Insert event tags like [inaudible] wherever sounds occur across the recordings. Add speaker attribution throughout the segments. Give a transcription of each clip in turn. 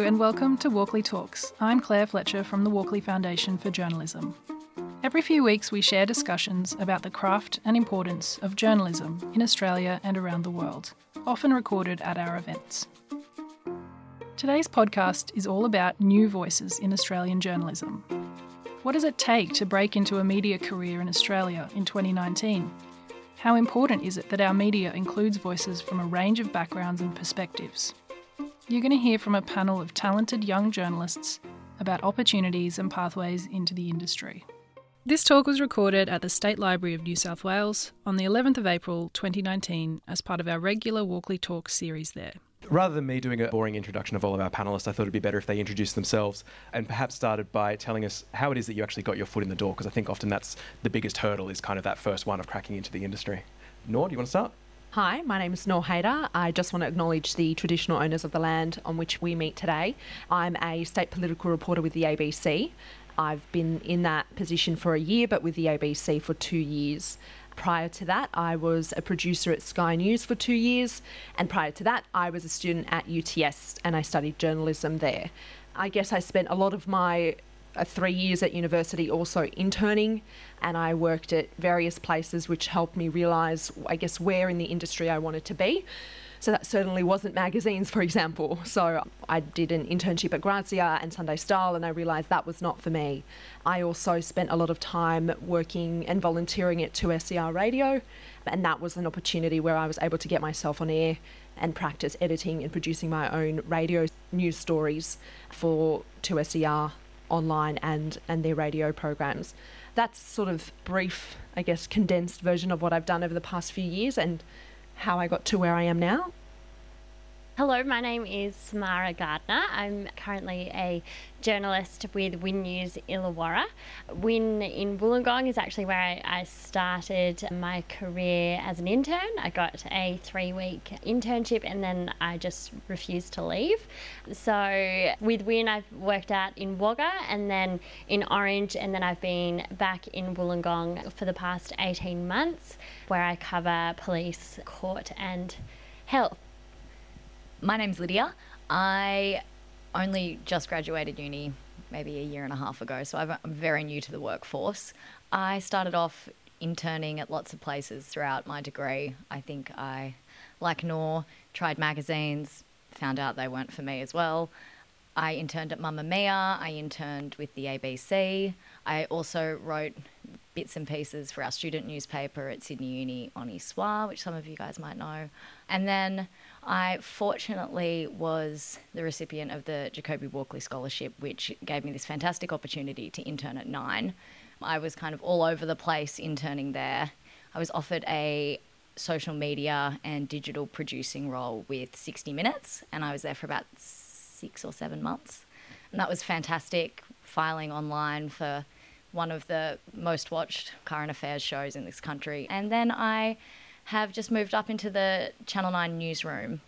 Speaker 1: And welcome to Walkley Talks. I'm Claire Fletcher from the Walkley Foundation for Journalism. Every few weeks, we share discussions about the craft and importance of journalism in Australia and around the world, often recorded at our events. Today's podcast is all about new voices in Australian journalism. What does it take to break into a media career in Australia in 2019? How important is it that our media includes voices from a range of backgrounds and perspectives? You're going to hear from a panel of talented young journalists about opportunities and pathways into the industry. This talk was recorded at the State Library of New South Wales on the 11th of April 2019 as part of our regular Walkley Talks series there.
Speaker 2: Rather than me doing a boring introduction of all of our panelists, I thought it'd be better if they introduced themselves and perhaps started by telling us how it is that you actually got your foot in the door, because I think often that's the biggest hurdle is kind of that first one of cracking into the industry. Nour, do you want to start?
Speaker 3: Hi, my name is Haydar. I just want to acknowledge the traditional owners of the land on which we meet today. I'm a state political reporter with the ABC. I've been in that position for a year, but with the ABC for two years. Prior to that, I was a producer at Sky News for two years, and prior to that, I was a student at UTS and I studied journalism there. I guess I spent a lot of my uh, three years at university also interning and I worked at various places which helped me realize I guess where in the industry I wanted to be. So that certainly wasn't magazines, for example. [laughs] So I did an internship at Grazia and Sunday Style, and I realised that was not for me. I also spent a lot of time working and volunteering at 2SER Radio, and that was an opportunity where I was able to get myself on air and practice editing and producing my own radio news stories for 2SER online and, and their radio programs. That's sort of brief, I guess, condensed version of what I've done over the past few years and how I got to where I am now.
Speaker 4: Hello, my name is Samara Gardner. I'm currently a journalist with Win News Illawarra. Win in Wollongong is actually where I, I, started my career as an intern. I got a three week internship and then I just refused to leave. So with Win, I've worked out in Wagga and then in Orange, and then I've been back in Wollongong for the past 18 months where I cover police, court, and health.
Speaker 5: My name's Lydia. I only just graduated uni maybe a year and a half ago, so I'm very new to the workforce. I started off interning at lots of places throughout my degree. I think I, like Nour, tried magazines, found out they weren't for me as well. I interned at Mamamia, I interned with the ABC. I also wrote bits and pieces for our student newspaper at Sydney Uni Honi Soit, which some of you guys might know. And then I fortunately was the recipient of the Jacoby Walkley Scholarship, which gave me this fantastic opportunity to intern at Nine. I was kind of all over the place interning there. I was offered a social media and digital producing role with 60 Minutes, and I was there for about six or seven months. And that was fantastic, filing online for one of the most watched current affairs shows in this country. And then I have just moved up into the Channel 9 newsroom.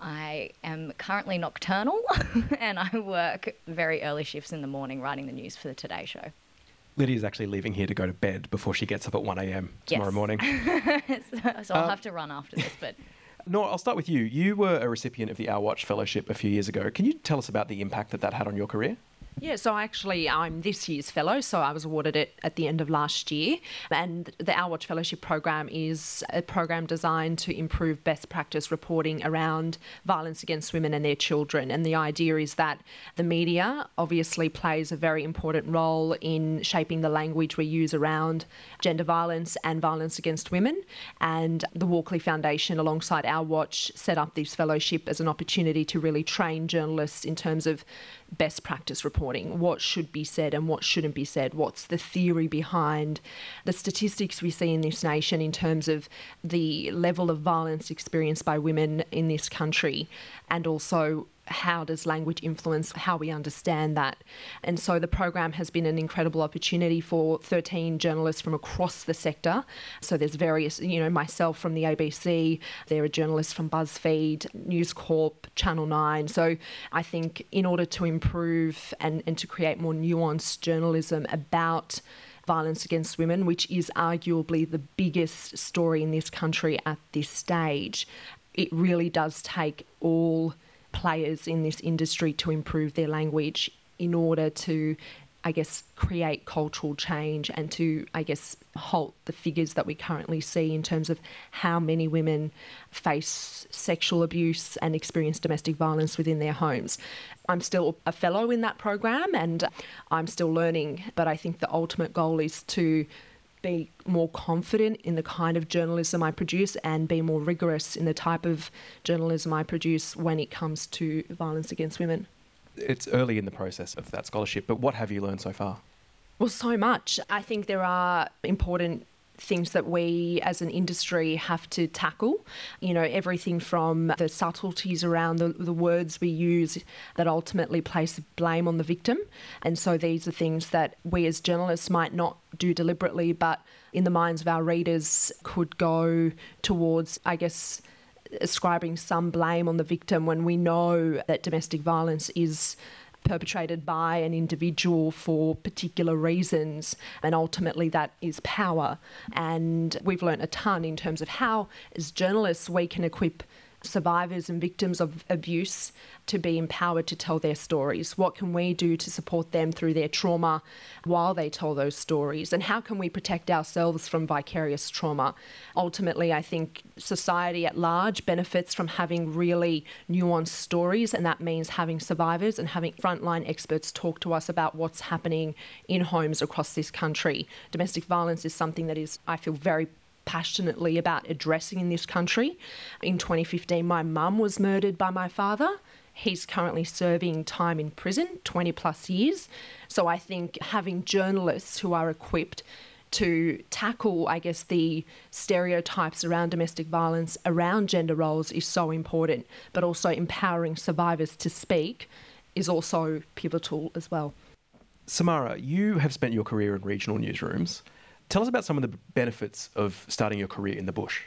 Speaker 5: I am currently nocturnal [laughs] and I work very early shifts in the morning writing the news for the Today Show.
Speaker 2: Lydia's actually leaving here to go to bed before she gets up at 1am tomorrow
Speaker 5: yes.
Speaker 2: morning. [laughs]
Speaker 5: so, so I'll um, have to run after this, but. [laughs]
Speaker 2: Nour, I'll start with you. You were a recipient of the Our Watch Fellowship a few years ago. Can you tell us about the impact that that had on your career?
Speaker 3: Yeah, so actually, I'm this year's fellow, so I was awarded it at the end of last year. And the Our Watch Fellowship program is a program designed to improve best practice reporting around violence against women and their children. And the idea is that the media obviously plays a very important role in shaping the language we use around gender violence and violence against women. And the Walkley Foundation, alongside Our Watch, set up this fellowship as an opportunity to really train journalists in terms of best practice reporting, what should be said and what shouldn't be said, what's the theory behind the statistics we see in this nation in terms of the level of violence experienced by women in this country, and also how does language influence how we understand that? And so the program has been an incredible opportunity for 13 journalists from across the sector. So there's various, you know, myself from the ABC, there are journalists from BuzzFeed, News Corp, Channel 9. So I think in order to improve and, and to create more nuanced journalism about violence against women, which is arguably the biggest story in this country at this stage, it really does take all players in this industry to improve their language in order to I guess, create cultural change and to, I guess, halt the figures that we currently see in terms of how many women face sexual abuse and experience domestic violence within their homes. I'm still a fellow in that program and I'm still learning, but I think the ultimate goal is to be more confident in the kind of journalism I produce and be more rigorous in the type of journalism I produce when it comes to violence against women
Speaker 2: it's early in the process of that scholarship, but what have you learned so far?
Speaker 3: Well, so much. I think there are important things that we as an industry have to tackle. You know, everything from the subtleties around the, the words we use that ultimately place blame on the victim. And so these are things that we as journalists might not do deliberately, but in the minds of our readers could go towards, I guess, ascribing some blame on the victim when we know that domestic violence is perpetrated by an individual for particular reasons, and ultimately that is power. And we've learnt a ton in terms of how, as journalists, we can equip survivors and victims of abuse to be empowered to tell their stories? What can we do to support them through their trauma while they tell those stories? And how can we protect ourselves from vicarious trauma? Ultimately, I think society at large benefits from having really nuanced stories, and that means having survivors and having frontline experts talk to us about what's happening in homes across this country. Domestic violence is something that is, I feel, very passionately about addressing in this country. In 2015, my mum was murdered by my father. He's currently serving time in prison, 20 plus years. So I think having journalists who are equipped to tackle, I guess, the stereotypes around domestic violence, around gender roles is so important, but also empowering survivors to speak is also pivotal as well.
Speaker 2: Samara, you have spent your career in regional newsrooms. Tell us about some of the benefits of starting your career in the bush.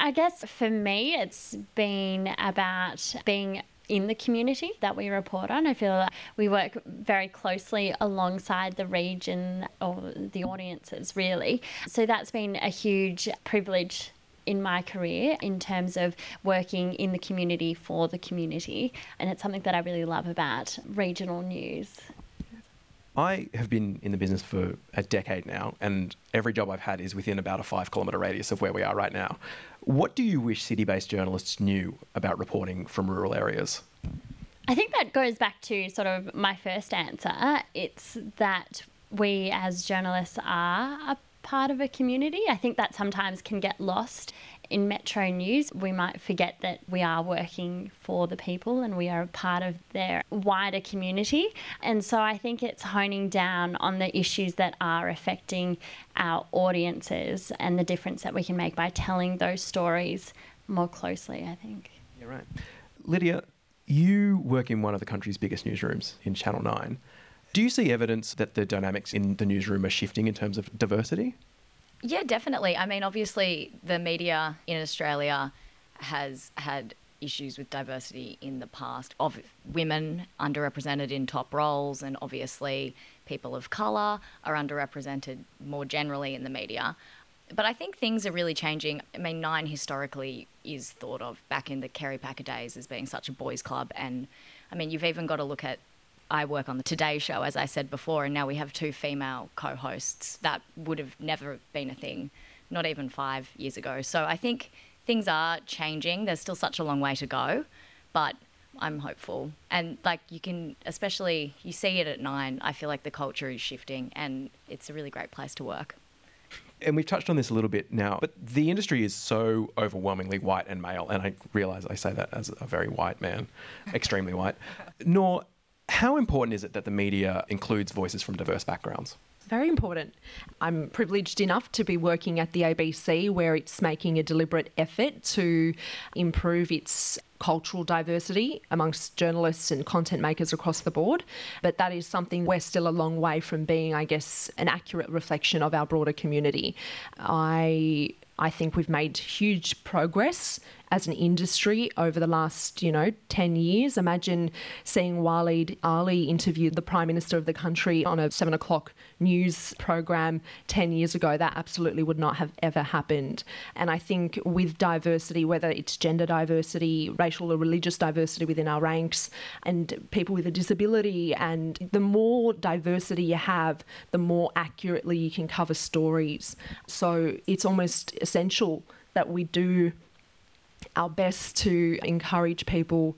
Speaker 4: I guess for me, it's been about being in the community that we report on. I feel like we work very closely alongside the region or the audiences, really. So that's been a huge privilege in my career in terms of working in the community for the community. And it's something that I really love about regional news.
Speaker 2: I have been in the business for a decade now, and every job I've had is within about a five kilometre radius of where we are right now. What do you wish city based journalists knew about reporting from rural areas?
Speaker 4: I think that goes back to sort of my first answer. It's that we as journalists are a part of a community. I think that sometimes can get lost in Metro News, we might forget that we are working for the people and we are a part of their wider community. And so I think it's honing down on the issues that are affecting our audiences and the difference that we can make by telling those stories more closely, I think.
Speaker 2: Yeah, right. Lydia, you work in one of the country's biggest newsrooms in Channel 9. Do you see evidence that the dynamics in the newsroom are shifting in terms of diversity?
Speaker 5: Yeah, definitely. I mean, obviously, the media in Australia has had issues with diversity in the past of women underrepresented in top roles, and obviously, people of colour are underrepresented more generally in the media. But I think things are really changing. I mean, Nine historically is thought of back in the Kerry Packer days as being such a boys' club, and I mean, you've even got to look at I work on the Today Show, as I said before, and now we have two female co hosts. That would have never been a thing, not even five years ago. So I think things are changing. There's still such a long way to go, but I'm hopeful. And like you can, especially, you see it at nine, I feel like the culture is shifting and it's a really great place to work.
Speaker 2: And we've touched on this a little bit now, but the industry is so overwhelmingly white and male. And I realize I say that as a very white man, extremely white. [laughs] Nour how important is it that the media includes voices from diverse backgrounds?
Speaker 3: Very important. I'm privileged enough to be working at the ABC where it's making a deliberate effort to improve its cultural diversity amongst journalists and content makers across the board. But that is something we're still a long way from being, I guess, an accurate reflection of our broader community. I I think we've made huge progress as an industry over the last, you know, 10 years. Imagine seeing Waleed Aly interview the Prime Minister of the country on a seven o'clock news program 10 years ago. That absolutely would not have ever happened. And I think with diversity, whether it's gender diversity, racial or religious diversity within our ranks, and people with a disability, and the more diversity you have, the more accurately you can cover stories. So it's almost essential that we do our best to encourage people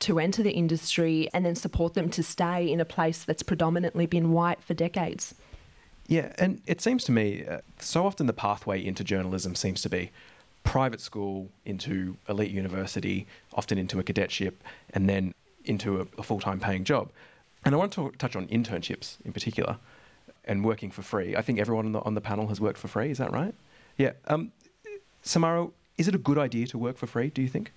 Speaker 3: to enter the industry and then support them to stay in a place that's predominantly been white for decades.
Speaker 2: Yeah, and it seems to me uh, so often the pathway into journalism seems to be private school into elite university, often into a cadetship, and then into a, a full time paying job. And I want to touch on internships in particular and working for free. I think everyone on the, on the panel has worked for free, is that right? Yeah. Um, Samara, is it a good idea to work for free, do you think?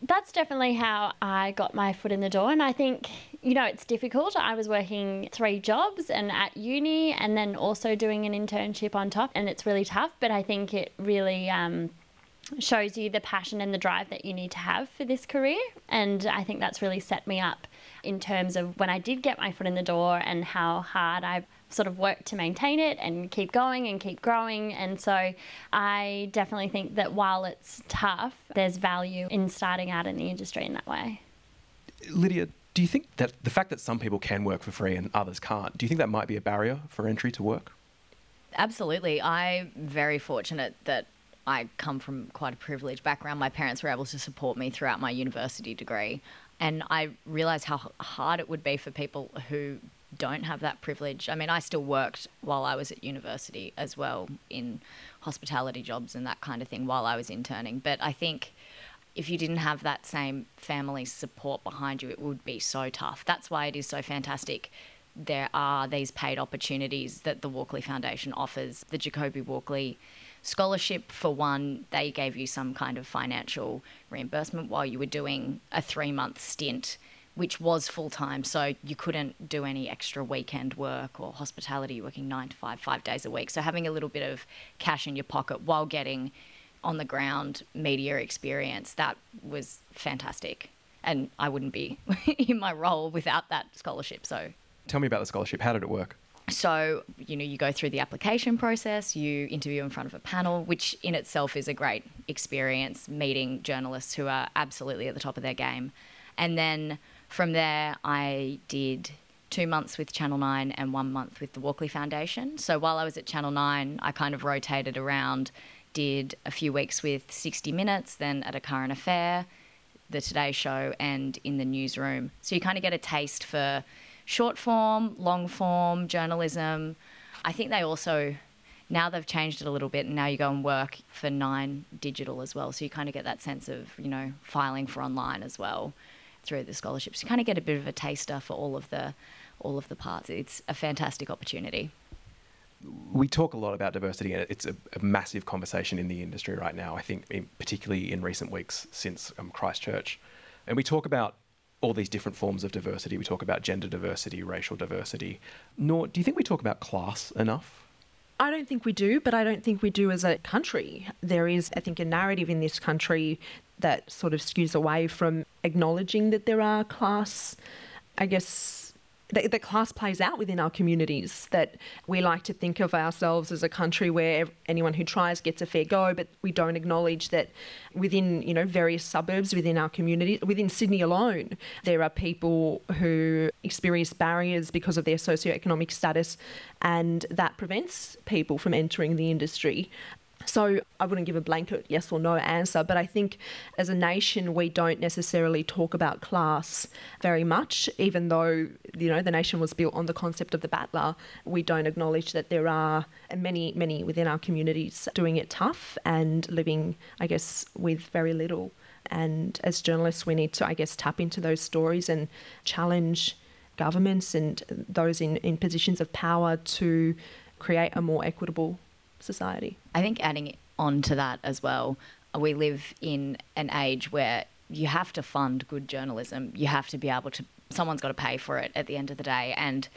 Speaker 4: That's definitely how I got my foot in the door. And I think, you know, it's difficult. I was working three jobs and at uni and then also doing an internship on top. And it's really tough. But I think it really um, shows you the passion and the drive that you need to have for this career. And I think that's really set me up in terms of when I did get my foot in the door and how hard I've sort of work to maintain it and keep going and keep growing. And so I definitely think that while it's tough, there's value in starting out in the industry in that way.
Speaker 2: Lydia, do you think that the fact that some people can work for free and others can't, do you think that might be a barrier for entry to work?
Speaker 5: Absolutely. I'm very fortunate that I come from quite a privileged background. My parents were able to support me throughout my university degree. And I realised how hard it would be for people who don't have that privilege. I mean, I still worked while I was at university as well in hospitality jobs and that kind of thing while I was interning. But I think if you didn't have that same family support behind you, it would be so tough. That's why it is so fantastic. There are these paid opportunities that the Walkley Foundation offers. The Jacoby Walkley scholarship, for one, they gave you some kind of financial reimbursement while you were doing a three month stint which was full time. So you couldn't do any extra weekend work or hospitality, working nine to five, five days a week. So having a little bit of cash in your pocket while getting on the ground media experience, that was fantastic. And I wouldn't be [laughs] in my role without that scholarship. So
Speaker 2: tell me about the scholarship. How did it work?
Speaker 5: So, you know, you go through the application process, you interview in front of a panel, which in itself is a great experience, meeting journalists who are absolutely at the top of their game. And then from there, I did two months with Channel 9 and one month with the Walkley Foundation. So while I was at Channel 9, I kind of rotated around, did a few weeks with 60 Minutes, then at a current affair, the Today Show, and in the newsroom. So you kind of get a taste for short form, long form journalism. I think they also now they've changed it a little bit and now you go and work for Nine Digital as well. So you kind of get that sense of, you know, filing for online as well through the scholarships. You kind of get a bit of a taster for all of the all of the parts. It's a fantastic opportunity.
Speaker 2: We talk a lot about diversity, and it's a, a massive conversation in the industry right now. I think, in, particularly in recent weeks since um, Christchurch, and we talk about all these different forms of diversity. We talk about gender diversity, racial diversity. Nour do you think we talk about class enough?
Speaker 3: I don't think we do, but I don't think we do as a country. There is, I think, a narrative in this country that sort of skews away from acknowledging that there are class, I guess, that, class plays out within our communities. That we like to think of ourselves as a country where anyone who tries gets a fair go, but we don't acknowledge that within you know various suburbs within our community, within Sydney alone, there are people who experience barriers because of their socioeconomic status, and that prevents people from entering the industry. So I wouldn't give a blanket yes or no answer, but I think as a nation we don't necessarily talk about class very much, even though you know the nation was built on the concept of the battler. We don't acknowledge that there are many, many within our communities doing it tough and living, I guess, with very little. And as journalists, we need to, I guess, tap into those stories and challenge governments and those in, in positions of power to create a more equitable society.
Speaker 5: I think adding on to that as well, uh, we live in an age where you have to fund good journalism. You have to be able to, someone's got to pay for it at the end of the day. And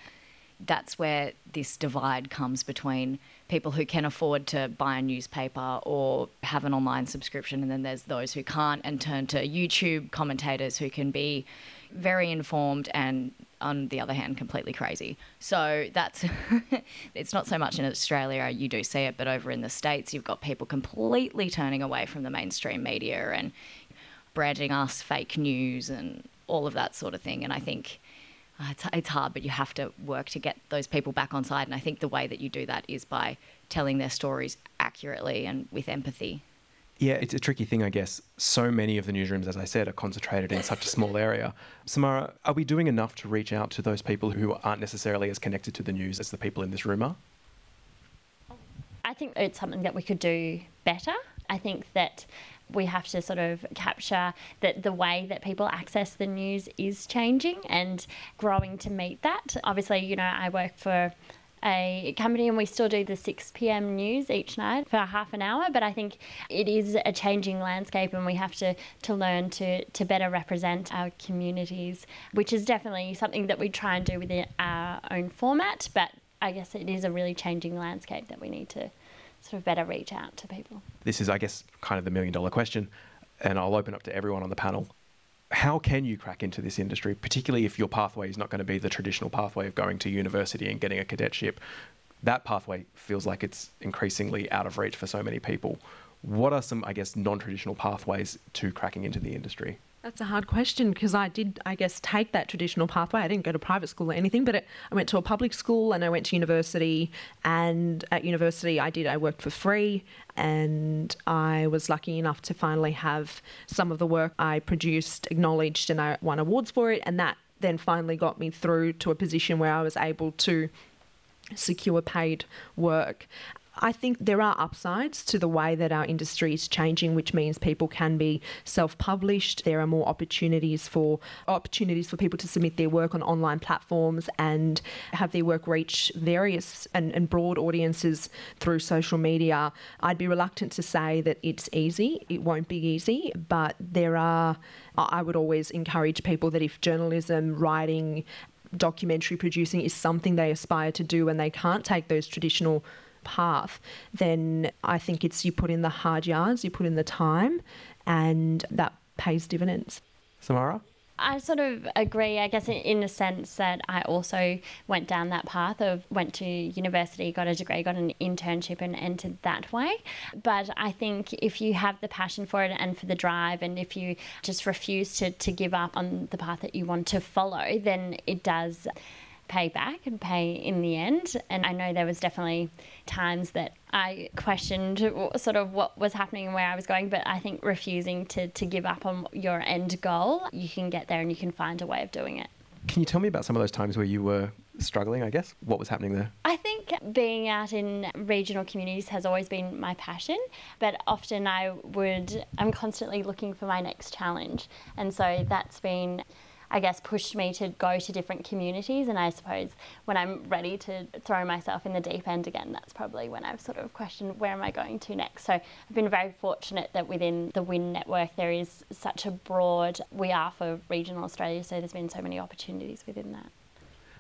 Speaker 5: that's where this divide comes between people who can afford to buy a newspaper or have an online subscription, and then there's those who can't and turn to YouTube commentators who can be very informed and on the other hand completely crazy so that's [laughs] it's not so much in australia you do see it but over in the states you've got people completely turning away from the mainstream media and branding us fake news and all of that sort of thing and i think uh, it's, it's hard, but you have to work to get those people back on side. And I think the way that you do that is by telling their stories accurately and with empathy.
Speaker 2: Yeah, it's a tricky thing, I guess. So many of the newsrooms, as I said, are concentrated in such a small area. Samara, are we doing enough to reach out to those people who aren't necessarily as connected to the news as the people in this room are?
Speaker 4: I think it's something that we could do better. I think that we have to sort of capture that the way that people access the news is changing and growing to meet that. Obviously, you know, I work for a company and we still do the 6 p.m. news each night for half an hour but I think it is a changing landscape and we have to to learn to to better represent our communities which is definitely something that we try and do within our own format but I guess it is a really changing landscape that we need to sort of better reach out to people.
Speaker 2: This is, I guess, kind of the million dollar question, and I'll open up to everyone on the panel. How can you crack into this industry, particularly if your pathway is not going to be the traditional pathway of going to university and getting a cadetship? That pathway feels like it's increasingly out of reach for so many people. What are some, I guess, non traditional pathways to cracking into the industry?
Speaker 3: That's a hard question because I did, I guess, take that traditional pathway. I didn't go to private school or anything, but it, I went to a public school and I went to university. And at university, I did, I worked for free and I was lucky enough to finally have some of the work I produced acknowledged and I won awards for it. And that then finally got me through to a position where I was able to secure paid work. I think there are upsides to the way that our industry is changing, which means people can be self-published. There are more opportunities for opportunities for people to submit their work on online platforms and have their work reach various and, and broad audiences through social media. I'd be reluctant to say that it's easy. It won't be easy, but there are. I would always encourage people that if journalism, writing, documentary producing is something they aspire to do and they can't take those traditional path, then I think it's you put in the hard yards, you put in the time, and that pays dividends.
Speaker 2: Samara?
Speaker 4: I sort of agree, I guess, in, a sense that I also went down that path of went to university, got a degree, got an internship, and entered that way. But I think if you have the passion for it and for the drive, and if you just refuse to, to give up on the path that you want to follow, then it does pay back and pay in the end. And I know there was definitely times that I questioned sort of what was happening and where I was going, but I think refusing to, to give up on your end goal, you can get there and you can find a way of doing it.
Speaker 2: Can you tell me about some of those times where you were struggling, I guess? What was happening there?
Speaker 4: I think being out in regional communities has always been my passion, but often I would, I'm constantly looking for my next challenge. And so that's been I guess, pushed me to go to different communities. And I suppose when I'm ready to throw myself in the deep end again, that's probably when I've sort of questioned where am I going to next. So I've been very fortunate that within the WIN network there is such a broad, we are for regional Australia, so there's been so many opportunities within that.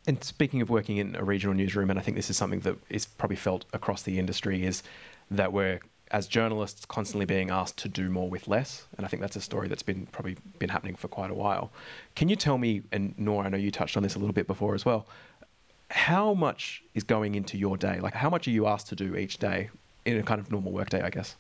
Speaker 2: And speaking of working in a regional newsroom, and I think this is something that is probably felt across the industry, is that we're as journalists constantly being asked to do more with less and i think that's a story that's been probably been happening for quite a while. Can you tell me and Nour i know you touched on this a little bit before as well how much is going into your day? Like how much are you asked to do each day in a kind of normal workday i guess?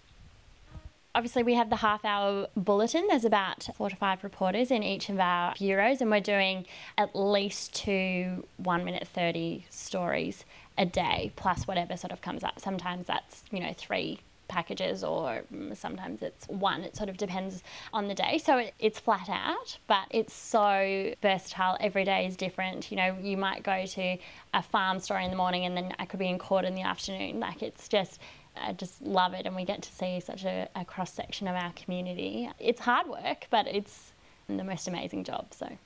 Speaker 4: Obviously we have the half hour bulletin. There's about four to five reporters in each of our bureaus and we're doing at least two one minute 30 stories a day plus whatever sort of comes up. Sometimes that's you know three packages or mm, sometimes it's one. It sort of depends on the day. So it, it's flat out, but it's so versatile. Every day is different. You know, you might go to a farm store in the morning and then I could be in court in the afternoon. Like it's just. I just love it, and we get to see such a, a cross section of our community. It's hard work, but it's the most amazing job. So,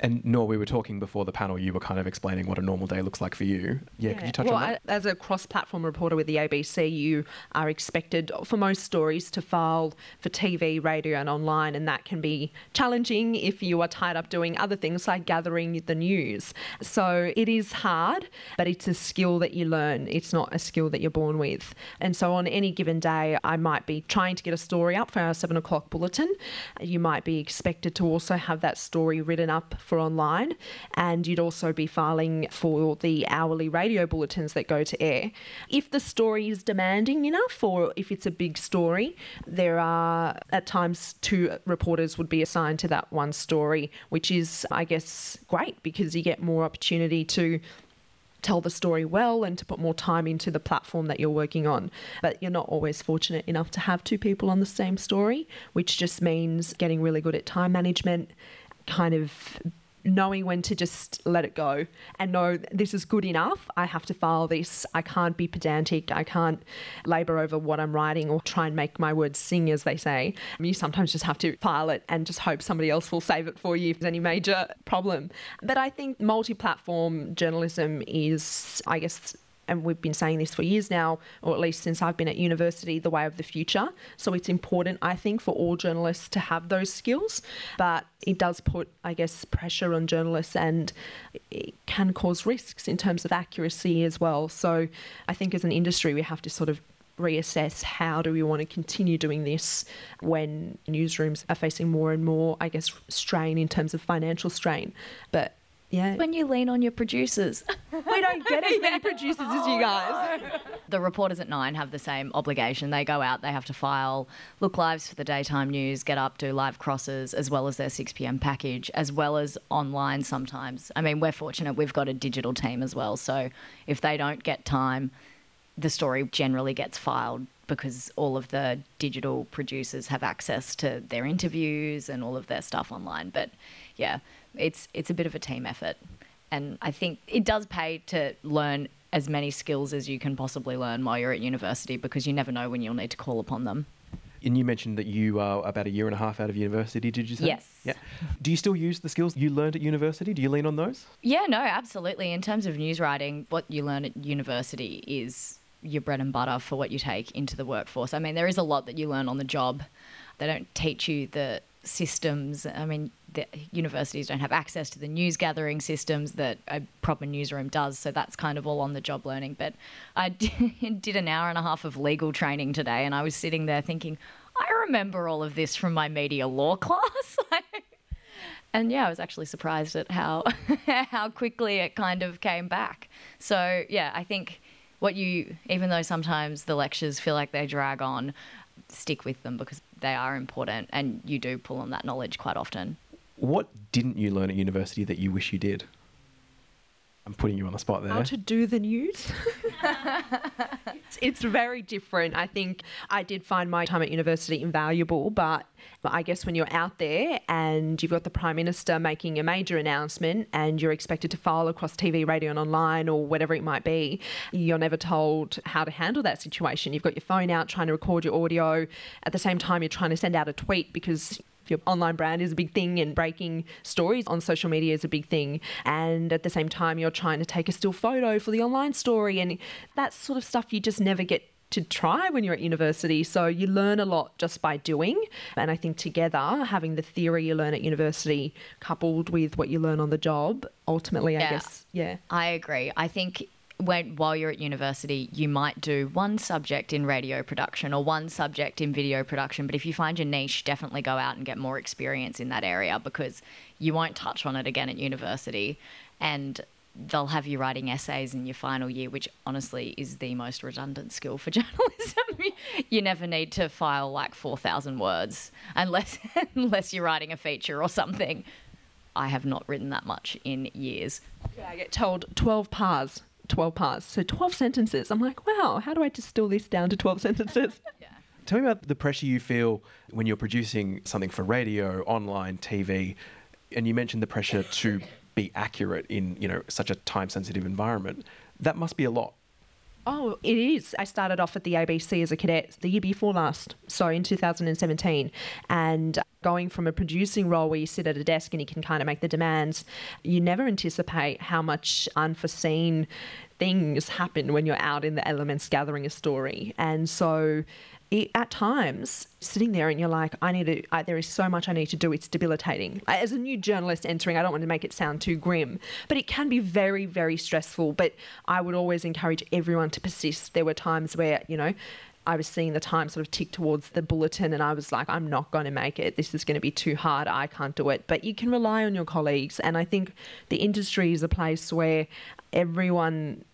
Speaker 2: And Nour, we were talking before the panel, you were kind of explaining what a normal day looks like for you. Yeah, could you touch
Speaker 3: well,
Speaker 2: on that?
Speaker 3: As a cross platform reporter with the ABC, you are expected for most stories to file for TV, radio, and online, and that can be challenging if you are tied up doing other things like gathering the news. So it is hard, but it's a skill that you learn. It's not a skill that you're born with. And so on any given day, I might be trying to get a story up for our seven o'clock bulletin. You might be expected to also have that story written up for online, and you'd also be filing for the hourly radio bulletins that go to air. If the story is demanding enough, or if it's a big story, there are at times two reporters would be assigned to that one story, which is, I guess, great because you get more opportunity to tell the story well and to put more time into the platform that you're working on. But you're not always fortunate enough to have two people on the same story, which just means getting really good at time management, kind of knowing when to just let it go and know this is good enough. I have to file this. I can't be pedantic. I can't labour over what I'm writing or try and make my words sing, as they say. You sometimes just have to file it and just hope somebody else will save it for you if there's any major problem. But I think multi platform journalism is, I guess, and we've been saying this for years now, or at least since I've been at university, the way of the future. So it's important, I think, for all journalists to have those skills. But it does put, I guess, pressure on journalists and it can cause risks in terms of accuracy as well. So I think as an industry, we have to sort of reassess how do we want to continue doing this when newsrooms are facing more and more, I guess, strain in terms of financial strain. But yeah.
Speaker 5: When you lean on your producers. [laughs]
Speaker 3: we don't get as many producers as you guys. [laughs]
Speaker 5: the reporters at Nine have the same obligation. They go out, they have to file look lives for the daytime news, get up, do live crosses, as well as their 6 p.m. package, as well as online sometimes. I mean, we're fortunate we've got a digital team as well. So if they don't get time, the story generally gets filed because all of the digital producers have access to their interviews and all of their stuff online. But yeah, it's it's a bit of a team effort, and I think it does pay to learn as many skills as you can possibly learn while you're at university because you never know when you'll need to call upon them.
Speaker 2: And you mentioned that you are about a year and a half out of university, did you say?
Speaker 5: Yes.
Speaker 2: Yeah. Do you still use the skills you learned at university? Do you lean on those?
Speaker 5: Yeah, no, absolutely. In terms of news writing, what you learn at university is your bread and butter for what you take into the workforce. I mean, there is a lot that you learn on the job. They don't teach you the systems. I mean, the universities don't have access to the news gathering systems that a proper newsroom does, so that's kind of all on the job learning. But I [laughs] did an hour and a half of legal training today, and I was sitting there thinking, I remember all of this from my media law [laughs] class. and yeah, I was actually surprised at how [laughs] how quickly it kind of came back. So yeah, I think what you, even though sometimes the lectures feel like they drag on, stick with them because they are important and you do pull on that knowledge quite often.
Speaker 2: What didn't you learn at university that you wish you did? I'm putting you on the spot there.
Speaker 3: How to do the news? [laughs] it's, it's very different. I think I did find my time at university invaluable, but I guess when you're out there and you've got the Prime Minister making a major announcement and you're expected to file across TV, radio, and online or whatever it might be, you're never told how to handle that situation. You've got your phone out trying to record your audio. At the same time, you're trying to send out a tweet because your online brand is a big thing and breaking stories on social media is a big thing. And at the same time, you're trying to take a still photo for the online story. And that sort of stuff you just never get to try when you're at university. So you learn a lot just by doing. And I think together, having the theory you learn at university coupled with what you learn on the job, ultimately, I guess, yeah.
Speaker 5: I agree. I think when while you're at university, you might do one subject in radio production or one subject in video production. But if you find your niche, definitely go out and get more experience in that area because you won't touch on it again at university, and they'll have you writing essays in your final year, which honestly is the most redundant skill for [laughs] journalism. you never need to file like four thousand words unless [laughs] unless you're writing a feature or something. I have not written that much in years.
Speaker 3: Yeah, I get told 12 pars. 12 parts. So 12 sentences. I'm like, wow, how do I distill this down to 12 sentences? [laughs]
Speaker 2: Tell me about the pressure you feel when you're producing something for radio, online, TV, and you mentioned the pressure to be accurate in you know such a time-sensitive environment. That must be a lot.
Speaker 3: Oh, it is. I started off at the ABC as a cadet the year before last, so in 2017, and going from a producing role where you sit at a desk and you can kind of make the demands, you never anticipate how much unforeseen things happen when you're out in the elements gathering a story. And so it, at times, sitting there and you're like, I need to, I, there is so much I need to do, it's debilitating. As a new journalist entering, I don't want to make it sound too grim, but it can be very, very stressful. But I would always encourage everyone to persist. There were times where, you know, I was seeing the time sort of tick towards the bulletin, and I was like, I'm not going to make it. This is going to be too hard. I can't do it. But you can rely on your colleagues. And I think the industry is a place where everyone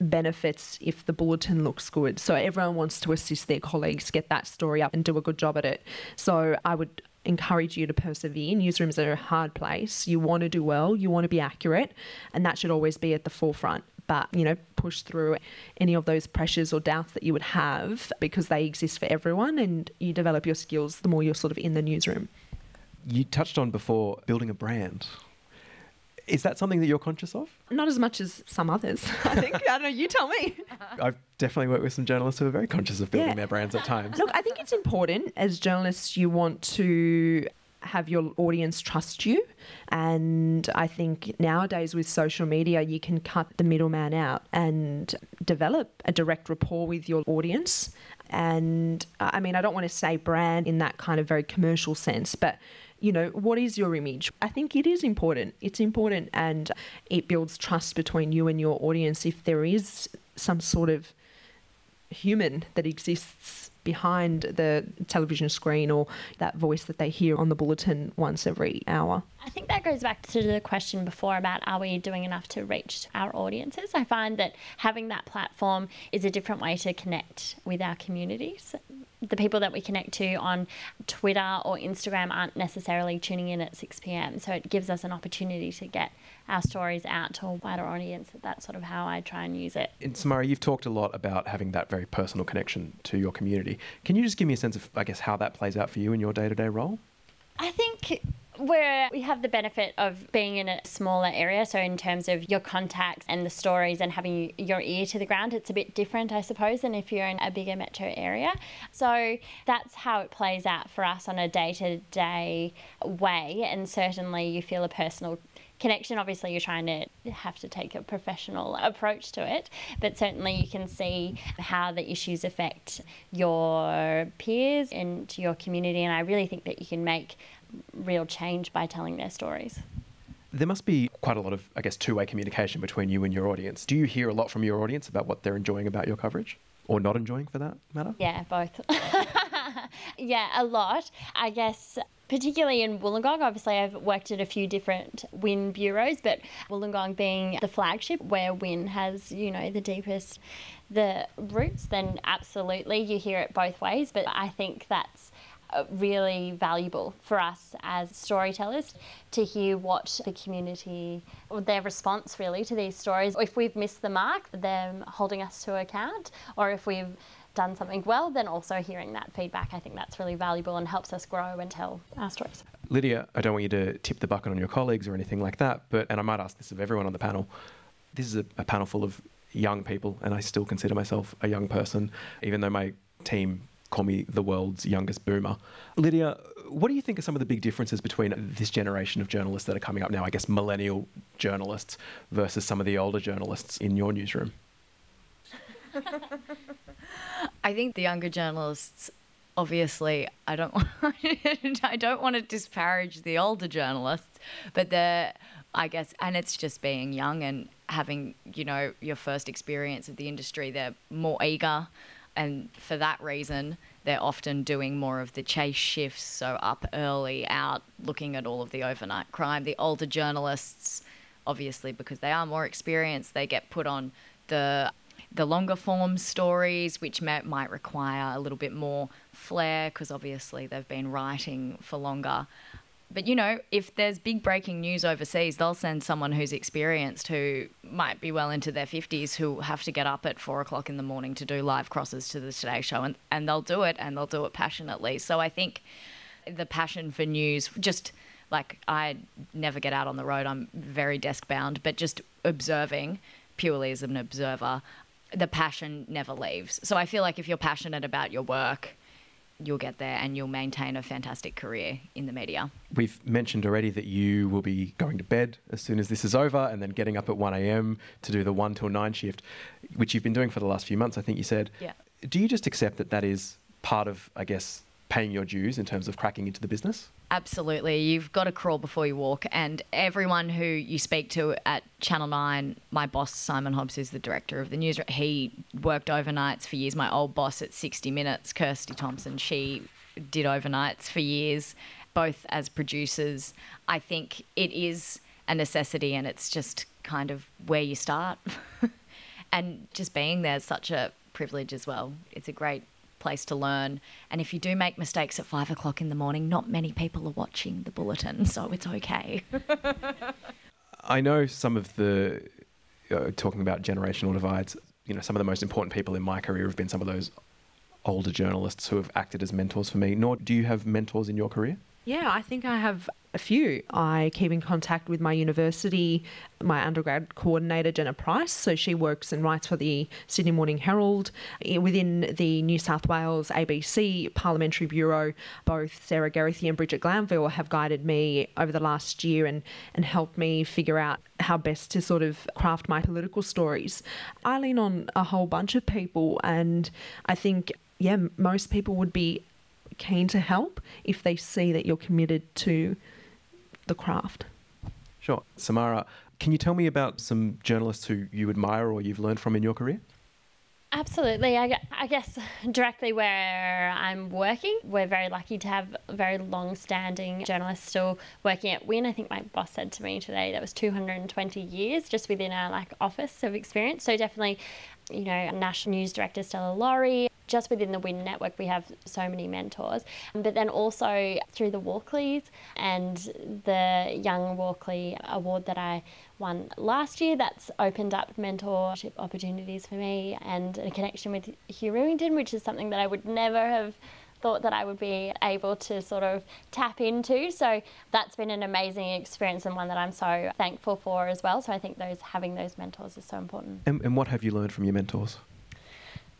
Speaker 3: benefits if the bulletin looks good. So everyone wants to assist their colleagues get that story up and do a good job at it. So I would encourage you to persevere. Newsrooms are a hard place. You want to do well, you want to be accurate, and that should always be at the forefront. But, you know, push through any of those pressures or doubts that you would have because they exist for everyone and you develop your skills the more you're sort of in the newsroom.
Speaker 2: You touched on before building a brand. Is that something that you're conscious of?
Speaker 3: Not as much as some others, [laughs] I think. I don't know, you tell me. [laughs]
Speaker 2: I've definitely worked with some journalists who are very conscious of building
Speaker 3: Yeah.
Speaker 2: their brands at times.
Speaker 3: Look, I think it's important as journalists, you want to have your audience trust you. And I think nowadays with social media, you can cut the middleman out and develop a direct rapport with your audience. And uh, I mean, I don't want to say brand in that kind of very commercial sense, but you know, what is your image? I think it is important. It's important and it builds trust between you and your audience if there is some sort of human that exists behind the television screen or that voice that they hear on the bulletin once every hour.
Speaker 4: I think that goes back to the question before about are we doing enough to reach our audiences? I find that having that platform is a different way to connect with our communities. The people that we connect to on Twitter or Instagram aren't necessarily tuning in at 6 pm, so it gives us an opportunity to get our stories out to a wider audience. That's sort of how I try and use it.
Speaker 2: And Samara, you've talked a lot about having that very personal connection to your community. Can you just give me a sense of, I guess, how that plays out for you in your day to day role?
Speaker 4: I think where we have the benefit of being in a smaller area, so in terms of your contacts and the stories and having your ear to the ground, it's a bit different, I suppose, than if you're in a bigger metro area. So that's how it plays out for us on a day to day way, and certainly you feel a personal connection. Obviously, you're trying to have to take a professional approach to it, but certainly you can see how the issues affect your peers and your community. And I really think that you can make real change by telling their stories.
Speaker 2: There must be quite a lot of, I guess, two way communication between you and your audience. Do you hear a lot from your audience about what they're enjoying about your coverage? Or not enjoying for that matter?
Speaker 4: Yeah, both. [laughs] yeah, a lot. I guess particularly in Wollongong, obviously I've worked at a few different WIN bureaus, but Wollongong being the flagship where WIN has, you know, the deepest the roots, then absolutely you hear it both ways. But I think that's Uh, really valuable for us as storytellers to hear what the community or their response really to these stories. If we've missed the mark them holding us to account or if we've done something well then also hearing that feedback i think that's really valuable and helps us grow and tell our stories.
Speaker 2: Lydia, I don't want you to tip the bucket on your colleagues or anything like that, but, and I might ask this of everyone on the panel, this is a, a panel full of young people, and I still consider myself a young person, even though my team call me the world's youngest boomer. Lydia, what do you think are some of the big differences between this generation of journalists that are coming up now, I guess millennial journalists, versus some of the older journalists in your newsroom? [laughs]
Speaker 5: I think the younger journalists, obviously, I don't, [laughs] I don't want to disparage the older journalists, but they're, I guess, and it's just being young and having, you know, your first experience of the industry. They're more eager, and for that reason, they're often doing more of the chase shifts. So up early, out looking at all of the overnight crime. The older journalists, obviously, because they are more experienced, they get put on the the longer form stories, which may, might require a little bit more flair, because obviously they've been writing for longer. But you know, if there's big breaking news overseas, they'll send someone who's experienced, who might be well into their 50s, who have to get up at four o'clock in the morning to do live crosses to the Today Show, and, and they'll do it, and they'll do it passionately. So I think the passion for news, just like I never get out on the road, I'm very desk bound, but just observing purely as an observer, the passion never leaves. So I feel like if you're passionate about your work, you'll get there and you'll maintain a fantastic career in the media.
Speaker 2: We've mentioned already that you will be going to bed as soon as this is over and then getting up at 1 a.m. to do the 1 till 9 shift, which you've been doing for the last few months, I think you said.
Speaker 5: Yeah.
Speaker 2: Do you just accept that that is part of, I guess, paying your dues in terms of cracking into the business?
Speaker 5: Absolutely. You've got to crawl before you walk. And everyone who you speak to at Channel 9, my boss, Simon Hobbs, who's the director of the news, he worked overnights for years. My old boss at 60 Minutes, Kirsty Thomson, she did overnights for years, both as producers. I think it is a necessity and it's just kind of where you start. [laughs] and just being there is such a privilege as well. It's a great place to learn. And if you do make mistakes at five o'clock in the morning, not many people are watching the bulletin, so it's okay. [laughs]
Speaker 2: I know some of the, uh, talking about generational divides, you know, some of the most important people in my career have been some of those older journalists who have acted as mentors for me. Nour do you have mentors in your career?
Speaker 3: Yeah, I think I have a few. I keep in contact with my university, my undergrad coordinator, Jenna Price. So she works and writes for the Sydney Morning Herald. Within the New South Wales ABC Parliamentary Bureau, both Sarah Gerathy and Bridget Glanville have guided me over the last year and, and helped me figure out how best to sort of craft my political stories. I lean on a whole bunch of people, and I think, yeah, most people would be keen to help if they see that you're committed to the craft.
Speaker 2: Sure. Samara, can you tell me about some journalists who you admire or you've learned from in your career?
Speaker 4: Absolutely. I, I, guess [laughs] directly where I'm working, we're very lucky to have very long standing journalists still working at WIN. I think my boss said to me today that was 220 years just within our like office of experience. So definitely, you know, National News Director Stella Laurie, just within the WIN network, we have so many mentors. But then also through the Walkleys and the Young Walkley Award that I won last year, that's opened up mentorship opportunities for me and a connection with Hugh Riminton, which is something that I would never have thought that I would be able to sort of tap into. So that's been an amazing experience and one that I'm so thankful for as well. So I think those having those mentors is so important.
Speaker 2: And, and what have you learned from your mentors?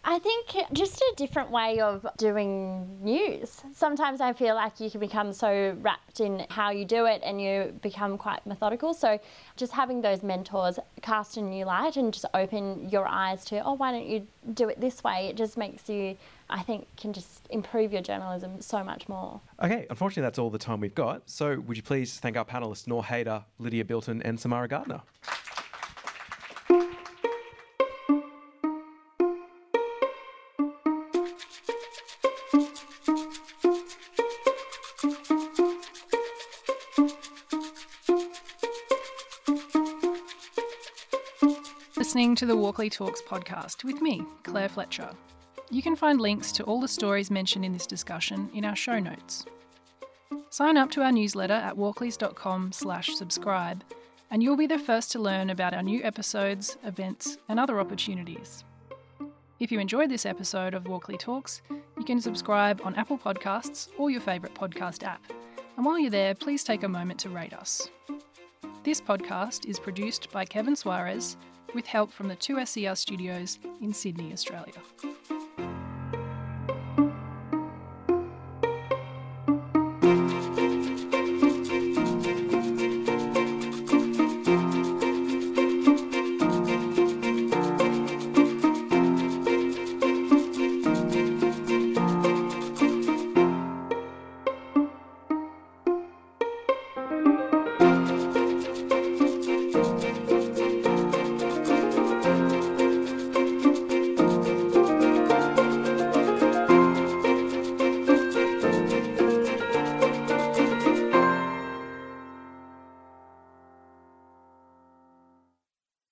Speaker 4: I think just a different way of doing news. Sometimes I feel like you can become so wrapped in how you do it and you become quite methodical. So just having those mentors cast a new light and just open your eyes to, oh, why don't you do it this way? It just makes you, I think, can just improve your journalism so much more.
Speaker 2: Okay, unfortunately, that's all the time we've got. So would you please thank our panelists, Haydar, Lydia Bilton, and Samara Gardner?
Speaker 1: Listening to the Walkley Talks podcast with me, Claire Fletcher. You can find links to all the stories mentioned in this discussion in our show notes. Sign up to our newsletter at walkleys.com slash subscribe and you'll be the first to learn about our new episodes, events and other opportunities. If you enjoyed this episode of Walkley Talks, you can subscribe on Apple Podcasts or your favourite podcast app. And while you're there, please take a moment to rate us. This podcast is produced by Kevin Suarez with help from the 2SER studios in Sydney, Australia.